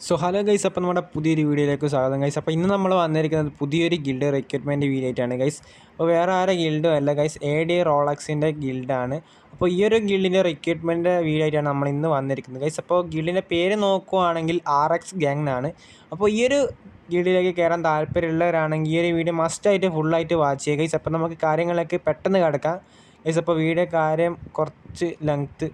So hello guys അപ്പോൾ നമ്മുടെ പുതിയൊരു വീഡിയോയിലേക്ക് സ്വാഗതം ഗൈസ് അപ്പോൾ ഇന്ന് നമ്മൾ വന്നിരിക്കുന്നത് പുതിയൊരു ഗിൽഡ് റിക്രൂട്ട്മെന്റ് വീഡിയോ ആയിട്ടാണ് ഗൈസ് അപ്പോൾ വേറെ ആരെ ഗിൽഡും അല്ല ഗൈസ് എ ഡി റോളക്സിന്റെ ഗിൽഡാണ് അപ്പോൾ ഈ ഒരു ഗിൽഡിന്റെ റിക്രൂട്ട്മെന്റ് വീഡിയോ ആയിട്ടാണ് നമ്മൾ ഇന്ന് വന്നിരിക്കുന്നത് ഗൈസ് അപ്പോൾ ഗിൽഡിന്റെ പേര് നോക്കുവാണെങ്കിൽ ആർ എക്സ് ഗ്യാങ് എന്നാണ് അപ്പോൾ ഈ ഒരു ഗിൽഡിലേക്ക് കയറാൻ താല്പര്യമുള്ളവരാണെങ്കിൽ ഈ ഒരു വീഡിയോ മസ്റ്റായിട്ട് ഫുള്ളായിട്ട് വാച്ച് ചെയ്യുക ഗൈസ് അപ്പോൾ നമുക്ക് കാര്യങ്ങളൊക്കെ പെട്ടെന്ന് കിടക്കാം. ഗൈസ് അപ്പോൾ വീഡിയോ കാര്യം കുറച്ച് ലെങ്ത്ത്